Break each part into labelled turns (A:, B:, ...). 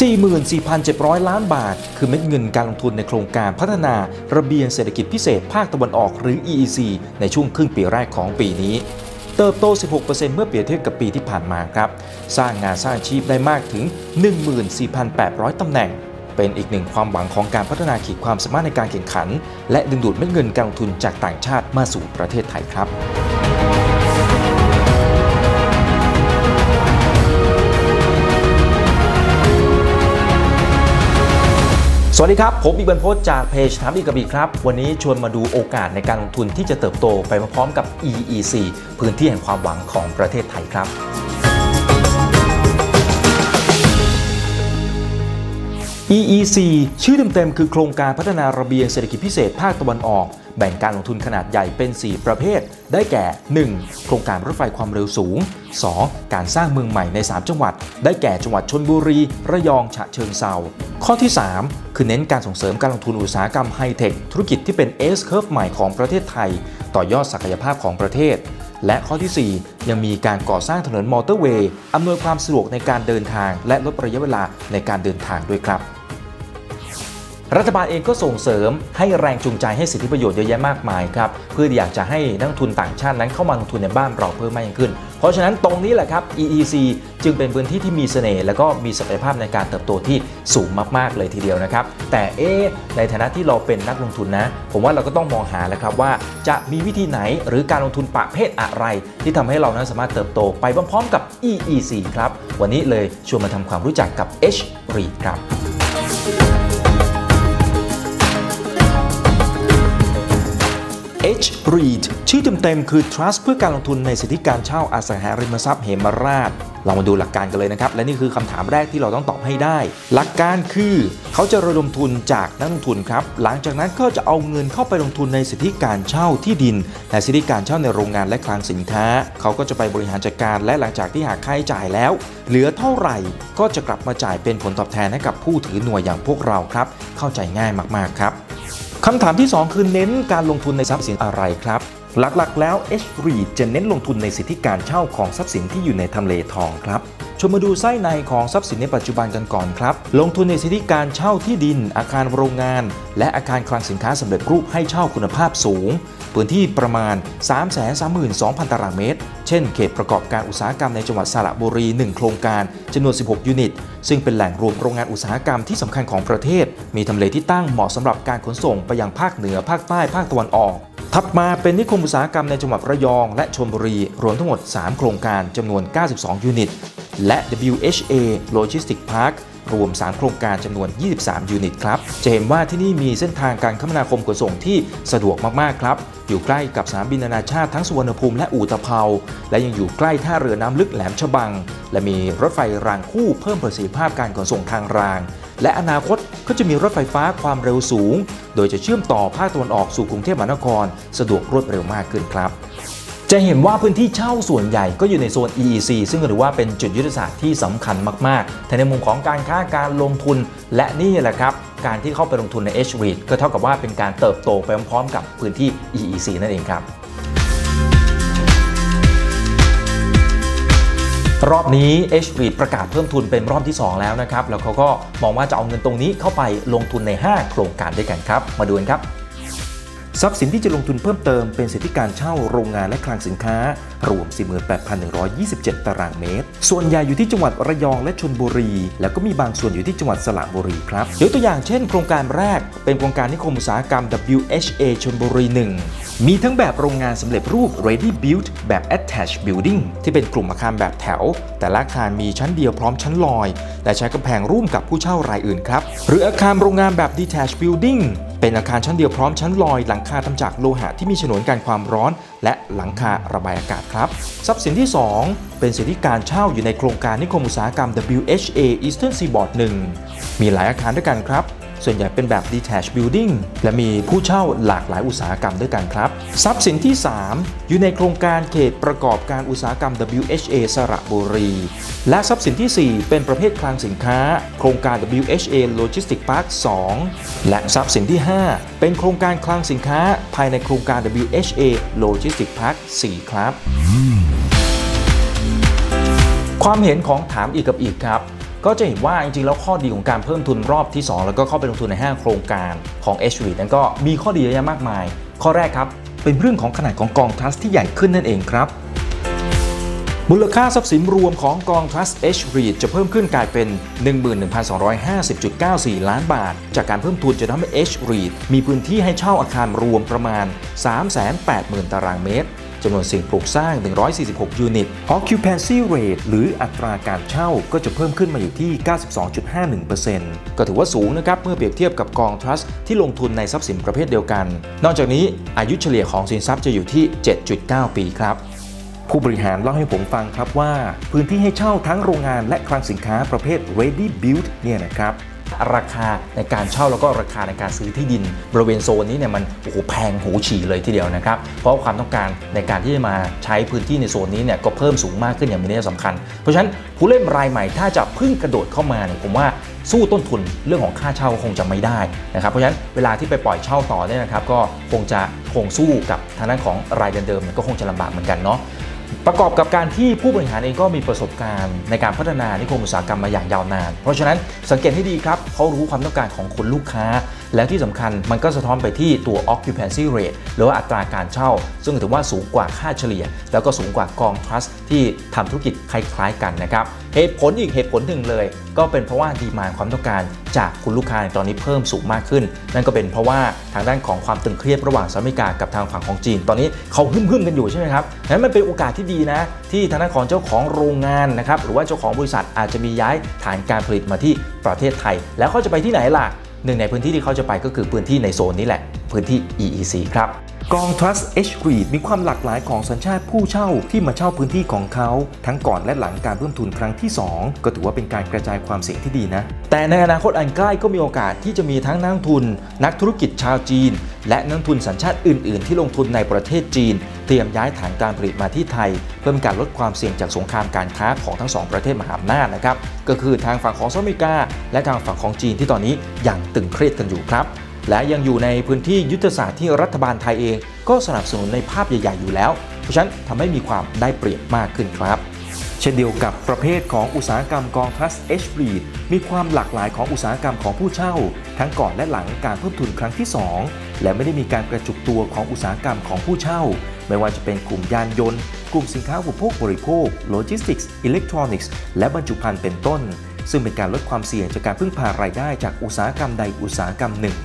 A: 44,700 ล้านบาท คือเม็ดเงินการลงทุนในโครงการพัฒนาระเบียงเศรษฐกิจพิเศษภาคตะวันออกหรือ EEC ในช่วงครึ่งปีแรกของปีนี้ เติบโต 16%เมื่อเปรียบเทียบกับปีที่ผ่านมาครับ สร้างงานสร้างอาชีพได้มากถึง 14,800 ตำแหน่ง เป็นอีกหนึ่งความหวังของการพัฒนาขีดความสามารถในการแข่งขัน และดึงดูดเม็ดเงินการลงทุนจากต่างชาติมาสู่ประเทศไทยครับ สวัสดีครับ ผมอีกบันพศจากเพจถามอีกกระบีครับ วันนี้ชวนมาดูโอกาสในการลงทุนที่จะเติบโตไปพร้อมกับ EEC พื้นที่แห่งความหวังของประเทศไทยครับ EEC ชื่อเต็มๆคือโครงการพัฒนาระเบียงเศรษฐกิจพิเศษภาคตะวันออก แบ่งการลงทุนขนาดใหญ่เป็น 4 ประเภท ได้แก่ 1. โครงการรถไฟความเร็วสูง 2. การสร้างเมืองใหม่ใน 3 จังหวัด ได้แก่จังหวัดชนบุรี ระยอง ฉะเชิงเซาข้อที่ 3 คือเน้นการส่งเสริมการลงทุนอุตสาหกรรมไฮเทค ธุรกิจที่เป็น S curve ใหม่ของประเทศไทย ต่อยอดศักยภาพของประเทศ และข้อที่ 4 ยังมีการก่อสร้างถนนมอเตอร์เวย์อำนวยความสะดวกในการเดินทาง และลดระยะเวลาในการเดินทางด้วยครับ รัฐบาลเองก็ส่งเสริมให้แรงจูงใจให้สิทธิประโยชน์เยอะแยะมากมายครับเพื่ออยากจะให้นักลงทุนต่างชาตินั้นเข้ามาลงทุนในบ้านเราเพิ่มมากยิ่งขึ้น เพราะฉะนั้นตรงนี้แหละครับ EEC จึงเป็นพื้นที่ที่มีเสน่ห์และก็มีศักยภาพในการเติบโตที่สูงมากๆเลยทีเดียวนะครับ แต่เอ๊ในฐานะที่เราเป็นนักลงทุนนะ ผมว่าเราก็ต้องมองหาแล้วครับว่า จะมีวิธีไหนหรือการลงทุนประเภทอะไร ที่ทำให้เรานั้นสามารถเติบโตไปพร้อมๆกับ EEC ครับวันนี้เลยชวนมาทำความรู้จักกับ H REIT ครับ H REIT ชื่อเต็มๆคือ Trust เพื่อการลงทุนในสิทธิการเช่าอสังหาริมทรัพย์เหมราช เรามาดูหลักการกันเลยนะครับ และนี่คือคำถามแรกที่เราต้องตอบให้ได้ หลักการคือ เขาจะระดมทุนจากนักลงทุนครับ หลังจากนั้นก็จะเอาเงินเข้าไปลงทุนในสิทธิการเช่าที่ดิน และสิทธิการเช่าในโรงงานและคลังสินค้า เขาก็จะไปบริหารจัดการ และหลังจากที่หักค่าใช้จ่ายแล้ว เหลือเท่าไหร่ก็จะกลับมาจ่ายเป็นผลตอบแทนให้กับผู้ถือหน่วยอย่างพวกเราครับ เข้าใจง่ายมากๆครับ คำถามที่ 2 คือเน้นการลงทุนในทรัพย์สินอะไรครับ หลักๆ แล้ว H REIT จะเน้นลงทุนในสิทธิการเช่าของทรัพย์สินที่อยู่ในทำเลทองครับชมมาดูไส้ในของทรัพย์สินในปัจจุบันกันก่อนครับ ลงทุนในสิทธิการเช่าที่ดิน อาคารโรงงาน และอาคารคลังสินค้าสำเร็จรูปให้เช่าคุณภาพสูง พื้นที่ประมาณ 332,000 ตารางเมตร เช่นเขตประกอบการอุตสาหกรรมในจังหวัดสระบุรี 1 โครงการจำนวน 16 ยูนิต ซึ่งเป็นแหล่งรวมโรงงานอุตสาหกรรมที่สำคัญของประเทศ มีทำเลที่ตั้งเหมาะสำหรับการขนส่งไปยังภาคเหนือ ภาคใต้ ภาคตะวันออก ถัดมาเป็นนิคมอุตสาหกรรมในจังหวัดระยอง และชลบุรี รวมทั้งหมด 3 โครงการจำนวน 92 ยูนิต และ WHA Logistic Park รวม 3 โครงการจำนวน 23 ยูนิตครับ จะเห็นว่าที่นี่มีเส้นทางการคมนาคมขนส่งที่สะดวกมาก ๆ ครับ อยู่ใกล้กับสนามบินนานาชาติทั้งสุวรรณภูมิและอู่ตะเภา และยังอยู่ใกล้ท่าเรือน้ำลึกแหลมฉบัง และมีรถไฟรางคู่เพิ่มประสิทธิภาพการขนส่งทางราง และอนาคตก็จะมีรถไฟฟ้าความเร็วสูง โดยจะเชื่อมต่อภาคตะวันออกสู่กรุงเทพมหานคร สะดวกรวดเร็วมากขึ้นครับ จะเห็นว่าพื้นที่เช่าส่วนใหญ่ก็อยู่ในโซน EEC ซึ่งถือว่าเป็นจุดยุทธศาสตร์ที่สำคัญมากๆแต่ในมุมของการค้าการลงทุน และนี่แหละครับ การที่เข้าไปลงทุนใน H REIT ก็เท่ากับว่าเป็นการเติบโตไปพร้อมๆกับพื้นที่ EEC นั่นเองครับ รอบนี้ H REIT ประกาศเพิ่มทุนเป็นรอบที่ 2 แล้วนะครับ แล้วเขาก็มองว่าจะเอาเงินตรงนี้เข้าไปลงทุนใน 5 โครงการด้วยกันครับ มาดูกันครับ ทรัพย์สินที่จะลงทุนเพิ่มเติมเป็นสิทธิการเช่าโรงงานและคลังสินค้า รวม 48,127 ตารางเมตร ส่วนใหญ่อยู่ที่จังหวัดระยองและชลบุรี แล้วก็มีบางส่วนอยู่ที่จังหวัดสระบุรีครับยกตัวอย่างเช่น โครงการแรกเป็นโครงการนิคมอุตสาหกรรม WHA ชลบุรี 1 มีทั้งแบบโรงงานสำเร็จรูป ready built แบบ attached building ที่เป็นกลุ่มอาคารแบบแถว แต่ละอาคารมีชั้นเดียวพร้อมชั้นลอย และใช้กำแพงร่วมกับผู้เช่ารายอื่นครับหรืออาคารโรงงานแบบ detached building เป็นอาคารชั้นเดียวพร้อมชั้นลอยหลังคาทำจากโลหะที่มีฉนวนกันความร้อน และหลังคาระบายอากาศครับทรัพย์สินที่ 2 เป็นสิทธิการเช่าอยู่ในโครงการนิคมอุตสาหกรรม WHA Eastern Seaboard 1 มีหลายอาคารด้วยกันครับ ส่วนใหญ่เป็นแบบ detached building และมีผู้เช่าหลากหลายอุตสาหกรรมด้วยกันครับ ทรัพย์สินที่ 3 อยู่ในโครงการเขตประกอบการอุตสาหกรรม WHA สระบุรี และทรัพย์สินที่ 4 เป็นประเภทคลังสินค้า โครงการ WHA Logistic Park 2 และทรัพย์สินที่ 5 เป็นโครงการคลังสินค้าภายในโครงการ WHA Logistic Park 4 ครับ ความเห็นของถามอีกกับอีกครับ ก็จะเห็นว่าจริงๆแล้วข้อดีของการเพิ่มทุนรอบที่ 2 แล้วก็เข้าไปลงทุนในห้าโครงการของ h อนั้นก็มีข้อดีเยอะแยะมากมาย ข้อแรกครับ เป็นเรื่องของขนาดของกองทรัสที่ใหญ่ขึ้นนั่นเองครับมูลค่าทรัพย์สินรวมของกอง Trust H REIT จะเพิ่มขึ้นกลายเป็น 11,250.94 ล้านบาท จากการเพิ่มทุนจะทำให้ H REIT มีพื้นที่ให้เช่าอาคารรวมประมาณ 380,000 ตารางเมตร จำนวนสิ่งปลูกสร้าง 146 ยูนิต occupancy rate หรืออัตราการเช่าก็จะเพิ่มขึ้นมาอยู่ที่ 92.51%ก็ถือว่าสูงนะครับ เมื่อเปรียบเทียบกับกอง trust ที่ลงทุนในทรัพย์สินประเภทเดียวกัน นอกจากนี้อายุเฉลี่ยของสินทรัพย์จะอยู่ที่ 7.9 ปีครับผู้บริหารเล่าให้ผมฟังครับว่า พื้นที่ให้เช่าทั้งโรงงานและคลังสินค้าประเภท ready built เนี่ยนะครับ ราคาในการเช่าแล้วก็ราคาในการซื้อที่ดิน บริเวณโซนนี้เนี่ยมันโอ้โหแพงหูฉี่เลยทีเดียวนะครับ เพราะความต้องการในการที่จะมาใช้พื้นที่ในโซนนี้เนี่ยก็เพิ่มสูงมากขึ้นอย่างมีนัยสำคัญ เพราะฉะนั้นผู้เล่นรายใหม่ถ้าจะพึ่งกระโดดเข้ามาเนี่ยผมว่าสู้ต้นทุนเรื่องของค่าเช่าคงจะไม่ได้นะครับ เพราะฉะนั้นเวลาที่ไปปล่อยเช่าต่อเนี่ยนะครับ ก็คงจะคงสู้กับทางด้านของรายเดิมๆก็คงจะลำบากเหมือนกันเนาะ ประกอบกับการที่ผู้บริหารเองก็มีประสบการณ์ในการพัฒนานิคมอุตสาหกรรมมาอย่างยาวนาน เพราะฉะนั้นสังเกตให้ดีครับเขารู้ความต้องการของคนลูกค้า และที่สำคัญมันก็สะท้อนไปที่ตัว occupancy rate หรือว่าอัตราการเช่า ซึ่งถือว่าสูงกว่าค่าเฉลี่ย แล้วก็สูงกว่ากอง trust ที่ทำธุรกิจคล้ายๆกันนะครับเหตุผลอีกเหตุผลหนึ่งเลย ก็เป็นเพราะว่าดีมาความต้องการจากคุณลูกค้าในตอนนี้เพิ่มสูงมากขึ้น นั่นก็เป็นเพราะว่าทางด้านของความตึงเครียดระหว่างสหรัฐอเมริกากับทางฝั่งของจีน ตอนนี้เขาหึ่มๆกันอยู่ใช่ไหมครับนั้นมันเป็นโอกาสที่ดีนะ ที่ทางด้านของเจ้าของโรงงานนะครับหรือว่าเจ้าของบริษัทอาจจะมีย้ายฐานการผลิตมาที่ประเทศไทย แล้วเขาจะไปที่ไหนล่ะหนึ่งในพื้นที่ที่เขาจะไปก็คือพื้นที่ในโซนนี้แหละ พื้นที่ EEC ครับ กอง Trust H REIT มีความหลากหลายของสัญชาติผู้เช่าที่มาเช่าพื้นที่ของเขา ทั้งก่อนและหลังการเพิ่มทุนครั้งที่ 2 ก็ถือว่าเป็นการกระจายความเสี่ยงที่ดีนะ แต่ในอนาคตอันใกล้ก็มีโอกาสที่จะมีทั้งนักทุน นักธุรกิจชาวจีน และนักทุนสัญชาติอื่น ๆ ที่ลงทุนในประเทศจีน เตรียมย้ายฐานการผลิตมาที่ไทย เพื่อการลดความเสี่ยงจากสงครามการค้าของทั้งสองประเทศมหาอำนาจนะครับก็คือทางฝั่งของสหรัฐอเมริกา และทางฝั่งของจีนที่ตอนนี้ยังตึงเครียดกันอยู่ครับ และยังอยู่ในพื้นที่ยุทธศาสตร์ที่รัฐบาลไทยเอง ก็สนับสนุนในภาพใหญ่ ๆ อยู่แล้ว เพราะฉะนั้นทำให้มีความได้เปรียบมากขึ้นครับ เช่นเดียวกับประเภทของอุตสาหกรรมกองทัสเอชรีดมีความหลากหลายของอุตสาหกรรมของผู้เช่า ทั้งก่อนและหลังการเพิ่มทุนครั้งที่ 2 และไม่ได้มีการกระจุกตัวของอุตสาหกรรมของผู้เช่า ไม่ว่าจะเป็นกลุ่มยานยนต์ กลุ่มสินค้าอุปโภคบริโภคโลจิสติกส์อิเล็กทรอนิกส์และบรรจุภัณฑ์เป็นต้น ซึ่งเป็นการลดความเสี่ยงจากการพึ่งพารายได้จากอุตสาหกรรมใดอุตสาหกรรมหนึ่ง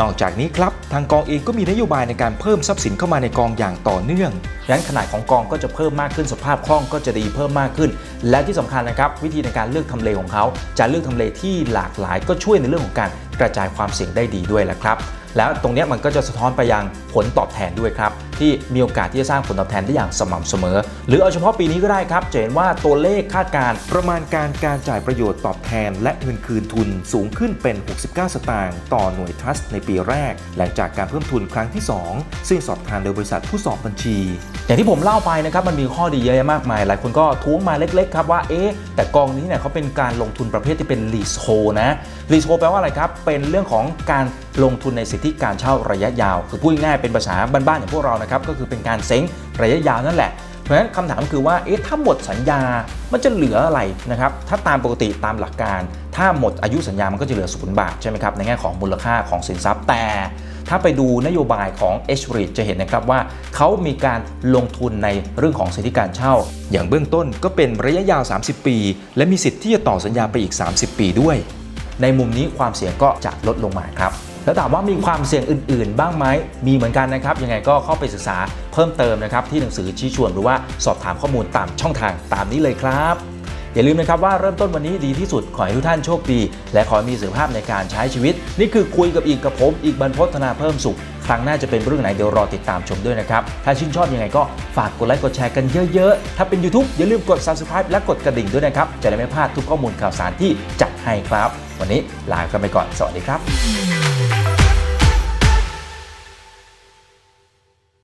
A: นอกจากนี้ครับ ทางกองเองก็มีนโยบายในการเพิ่มทรัพย์สินเข้ามาในกองอย่างต่อเนื่องดังนั้นขนาดของกองก็จะเพิ่มมากขึ้นสภาพคล่องก็จะดีเพิ่มมากขึ้น และที่สำคัญนะครับวิธีในการเลือกทำเลของเขา จะเลือกทำเลที่หลากหลาย ก็ช่วยในเรื่องของการกระจายความเสี่ยงได้ดีด้วยแหละครับ แล้วตรงนี้มันก็จะสะท้อนไปยังผลตอบแทนด้วยครับ ที่มีโอกาสที่จะสร้างผลตอบแทนได้อย่างสม่ำเสมอ หรือเอาเฉพาะปีนี้ก็ได้ครับจะเห็นว่าตัวเลขคาดการประมาณการการจ่ายประโยชน์ตอบแทน และเงินคืนทุนสูงขึ้นเป็น 69 สตางค์ต่อหน่วยทรัสต์ในปีแรก หลังจากการเพิ่มทุนครั้งที่ 2 ซึ่งสอบทานโดยบริษัทผู้สอบบัญชี อย่างที่ผมเล่าไปนะครับมันมีข้อดีเยอะแยะมากมาย หลายคนก็ท้วงมาเล็กๆครับว่าเอ๊ะแต่กองนี้เนี่ยเขาเป็นการลงทุนประเภทที่เป็นลีสโฮนะลีสโฮแปลว่าอะไรครับเป็นเรื่องของการ ลงทุนในสิทธิการเช่าระยะยาว คือพูดง่ายเป็นภาษาบ้านๆอย่างพวกเรานะครับก็คือเป็นการเซ้งระยะยาวนั่นแหละเพราะฉะนั้นคำถามคือว่าเอ๊ะถ้าหมดสัญญา มันจะเหลืออะไรนะครับถ้าตามปกติตามหลักการ ถ้าหมดอายุสัญญามันก็จะเหลือศูนย์บาทใช่ไหมครับในแง่ของมูลค่าของสินทรัพย์แต่ถ้าไปดูนโยบายของ h r e i t จะเห็นนะครับว่าเขามีการลงทุนในเรื่องของสิทธิการเช่า อย่างเบื้องต้นก็เป็นระยะยาว 30 ปี และมีสิทธิ์ที่จะต่อสัญญาไปอีก 30 ปีด้วย ในมุมนี้ความเสี่ยงก็จะลดลงมาครับ แล้วถามว่ามีความเสี่ยงอื่น ๆ บ้างไหมมีเหมือนกันนะครับ ยังไงก็เข้าไปศึกษาเพิ่มเติมนะครับที่หนังสือชี้ชวนหรือว่าสอบถามข้อมูลตามช่องทางตามนี้เลยครับอย่าลืมนะครับว่าเริ่มต้นวันนี้ดีที่สุด ขอให้ทุกท่านโชคดี และขอมีสุขภาพในการใช้ชีวิต นี่คือคุยกับอีกกับผมอีกบรรพฒนาเพิ่มสุข ครั้งหน้าจะเป็นเรื่องไหนเดี๋ยวรอติดตามชมด้วยนะครับ ถ้าชื่นชอบยังไงก็ฝากกดไลค์กดแชร์กันเยอะๆ ถ้าเป็น YouTube อย่าลืมกด Subscribe และกดกระดิ่งด้วยนะครับ จะได้ไม่พลาดทุกข้อมูลข่าวสารที่จัดให้ครับ วันนี้ลาไปก่อนสวัสดีครับ